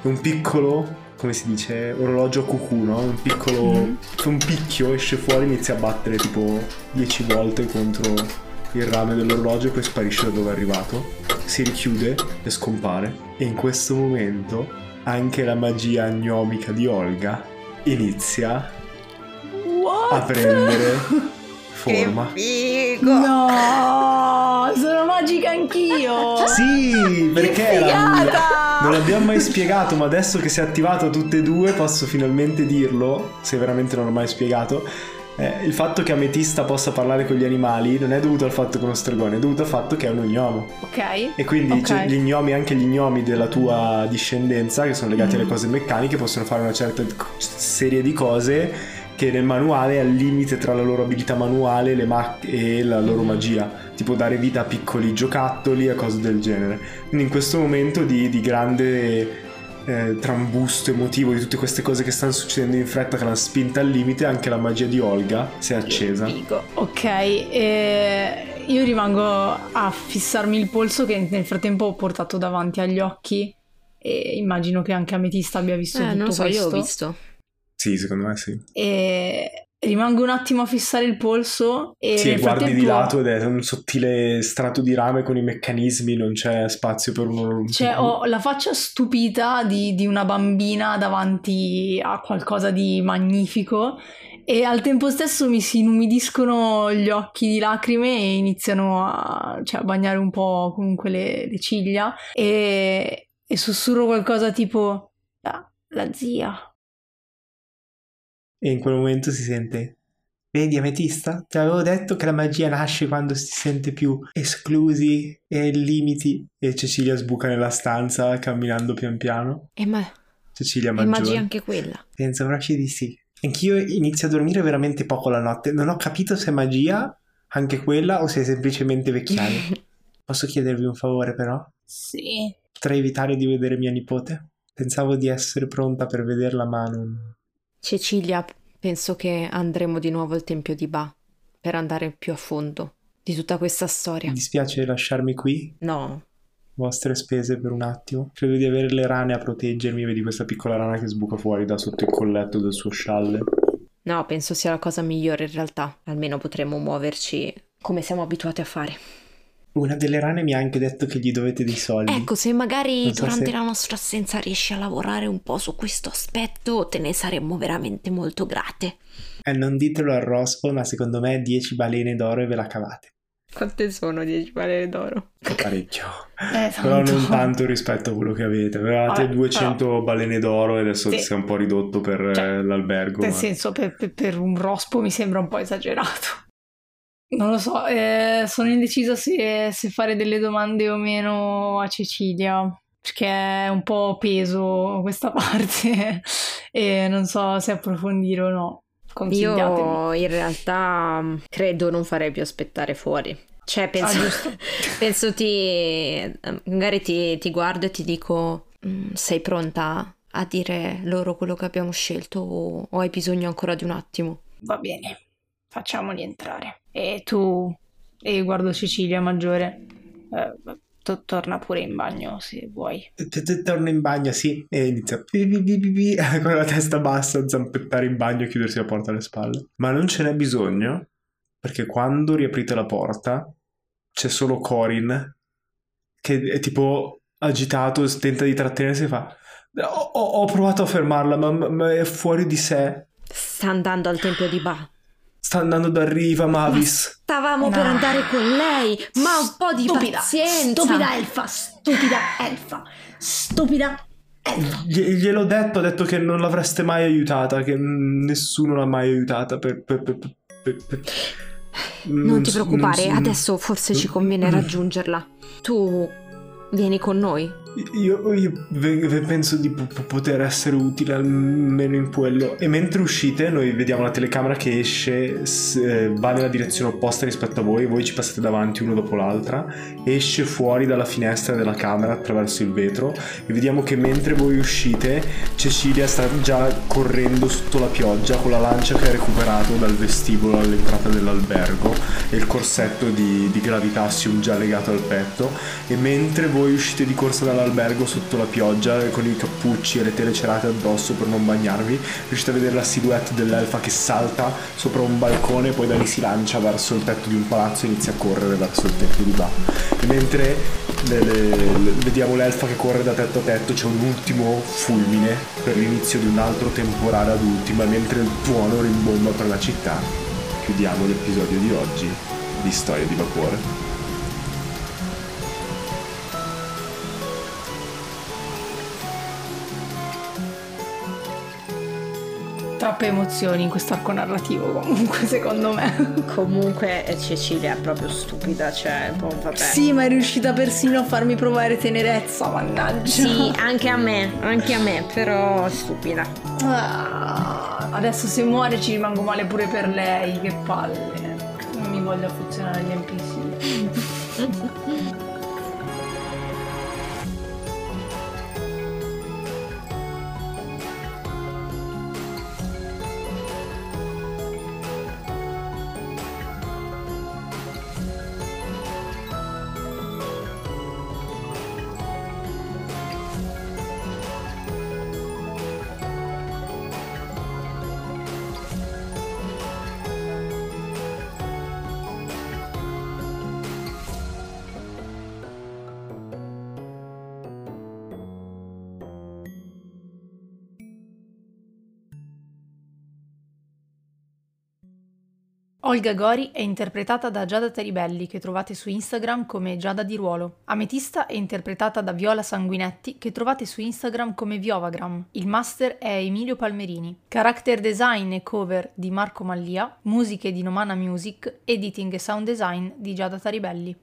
e un piccolo, come si dice, orologio a cucù, no? Un piccolo, Mhm. un picchio esce fuori e inizia a battere tipo 10 volte contro il rame dell'orologio e poi sparisce da dove è arrivato. Si richiude e scompare. E in questo momento anche la magia gnomica di Olga inizia What? a prendere forma. No, sono magica anch'io. Sì, perché Che era figata! Non l'abbiamo mai spiegato, ma adesso che si è attivato tutte e due posso finalmente dirlo, se veramente non l'ho mai spiegato. Eh, il fatto che Ametista possa parlare con gli animali non è dovuto al fatto che è uno stregone, è dovuto al fatto che è uno gnomo. Ok. E quindi Ok. cioè, gli gnomi, anche gli gnomi della tua discendenza, che sono legati Mm. alle cose meccaniche, possono fare una certa serie di cose che nel manuale è al limite tra la loro abilità manuale le mac- e la loro magia, tipo dare vita a piccoli giocattoli e cose del genere. Quindi in questo momento di, di grande eh, trambusto emotivo di tutte queste cose che stanno succedendo in fretta che l'hanno spinta al limite, anche la magia di Olga si è accesa. Ok, e io rimango a fissarmi il polso che nel frattempo ho portato davanti agli occhi e immagino che anche Ametista abbia visto Eh, tutto non so, questo. io ho visto. Sì, secondo me sì. E rimango un attimo a fissare il polso e Sì, guardi frattempo di lato ed è un sottile strato di rame con i meccanismi, non c'è spazio per uno. Cioè, ho la faccia stupita di, di una bambina davanti a qualcosa di magnifico e al tempo stesso mi si inumidiscono gli occhi di lacrime e iniziano a, cioè, a bagnare un po' comunque le, le ciglia e, e sussurro qualcosa tipo "Ah, la zia. E in quel momento si sente. Vedi, Ametista? Ti avevo detto che la magia nasce quando si sente più esclusi e limiti. E Cecilia sbuca nella stanza camminando pian piano. E ma Cecilia maggiore. magia anche quella. Penso proprio di sì. Anch'io inizio a dormire veramente poco la notte. Non ho capito se è magia, anche quella, o se è semplicemente vecchiaia. Posso chiedervi un favore, però? Sì. Potrei evitare di vedere mia nipote? Pensavo di essere pronta per vederla, ma non... Cecilia, penso che andremo di nuovo al tempio di Ba per andare più a fondo di tutta questa storia. Mi dispiace lasciarmi qui, No, vostre spese per un attimo. Credo di avere le rane a proteggermi. Vedi questa piccola rana che sbuca fuori da sotto il colletto del suo scialle. no, penso sia la cosa migliore in realtà. Almeno potremo muoverci come siamo abituati a fare. Una delle rane mi ha anche detto che gli dovete dei soldi. Ecco, se magari so durante se- la nostra assenza riesci a lavorare un po' su questo aspetto, te ne saremmo veramente molto grate. Eh, non ditelo al rospo, ma secondo me 10 balene d'oro e ve la cavate. Quante sono 10 balene d'oro? Parecchio. Eh, Però non tanto. rispetto a quello che avete. Avevate Vabbè, 200 balene d'oro e adesso Sì. si è un po' ridotto per Cioè, eh, l'albergo. Nel ma- senso, per, per- per un rospo mi sembra un po' esagerato. Non lo so, eh, sono indecisa se, se fare delle domande o meno a Cecilia, perché è un po' peso questa parte e non so se approfondire o no. Io in realtà mm, credo non farei più aspettare fuori. Cioè, penso, Ah, penso ti. Magari ti, ti guardo e ti dico: "Mm, Sei pronta a dire loro quello che abbiamo scelto o, o hai bisogno ancora di un attimo? Va bene, facciamoli entrare. E tu, e guardo Cecilia maggiore, eh, to- torna pure in bagno se vuoi. Torna in bagno, sì, e inizia con la testa bassa a zampettare in bagno e chiudersi la porta alle spalle. Ma non ce n'è bisogno, perché quando riaprite la porta c'è solo Corin che è tipo agitato, tenta di trattenersi e fa... Ho, ho- ho provato a fermarla, ma, ma- ma è fuori di sé. Sta andando al tempio di Ba. Sta andando da riva, Mavis. Stavamo per No. andare con lei, ma un po' di Stupida, pazienza. Stupida elfa, stupida elfa, stupida elfa. Gli- gliel'ho detto, ha detto che non l'avreste mai aiutata, che nessuno l'ha mai aiutata per... per- per- per- per- Non ti preoccupare, non so- adesso forse ci conviene Mm. raggiungerla. Tu vieni con noi? Io, io penso di po- po- poter essere utile almeno in quello. E mentre uscite, noi vediamo la telecamera che esce, eh, va nella direzione opposta rispetto a voi, voi ci passate davanti uno dopo l'altra, esce fuori dalla finestra della camera attraverso il vetro e vediamo che mentre voi uscite, Cecilia sta già correndo sotto la pioggia con la lancia che ha recuperato dal vestibolo all'entrata dell'albergo e il corsetto di, di Gravitassium già legato al petto e mentre voi uscite di corsa dall'albergo sotto la pioggia con i cappucci e le tele cerate addosso per non bagnarvi. Riuscite a vedere la silhouette dell'elfa che salta sopra un balcone e poi da lì si lancia verso il tetto di un palazzo e inizia a correre verso il tetto di Ba e mentre le- le- le- vediamo l'elfa che corre da tetto a tetto c'è un ultimo fulmine per l'inizio di un altro temporale ad ultima mentre il tuono rimbomba per la città chiudiamo l'episodio di oggi di Storia di Vapore Troppe emozioni in questo arco narrativo comunque secondo me. Comunque eh, Cecilia è proprio stupida, cioè, boh, vabbè. Sì, ma è riuscita persino a farmi provare tenerezza, mannaggia. Sì, anche a me, anche a me, però stupida. Ah, adesso se muore ci rimango male pure per lei, che palle. Non mi voglio affezionare agli NPC. Olga Gori è interpretata da Giada Teribelli, che trovate su Instagram come Giada di Ruolo. Ametista è interpretata da Viola Sanguinetti, che trovate su Instagram come Viovagram. Il master è Emilio Palmerini. Character design e cover di Marco Mallia, musiche di Nomana Music, editing e sound design di Giada Taribelli.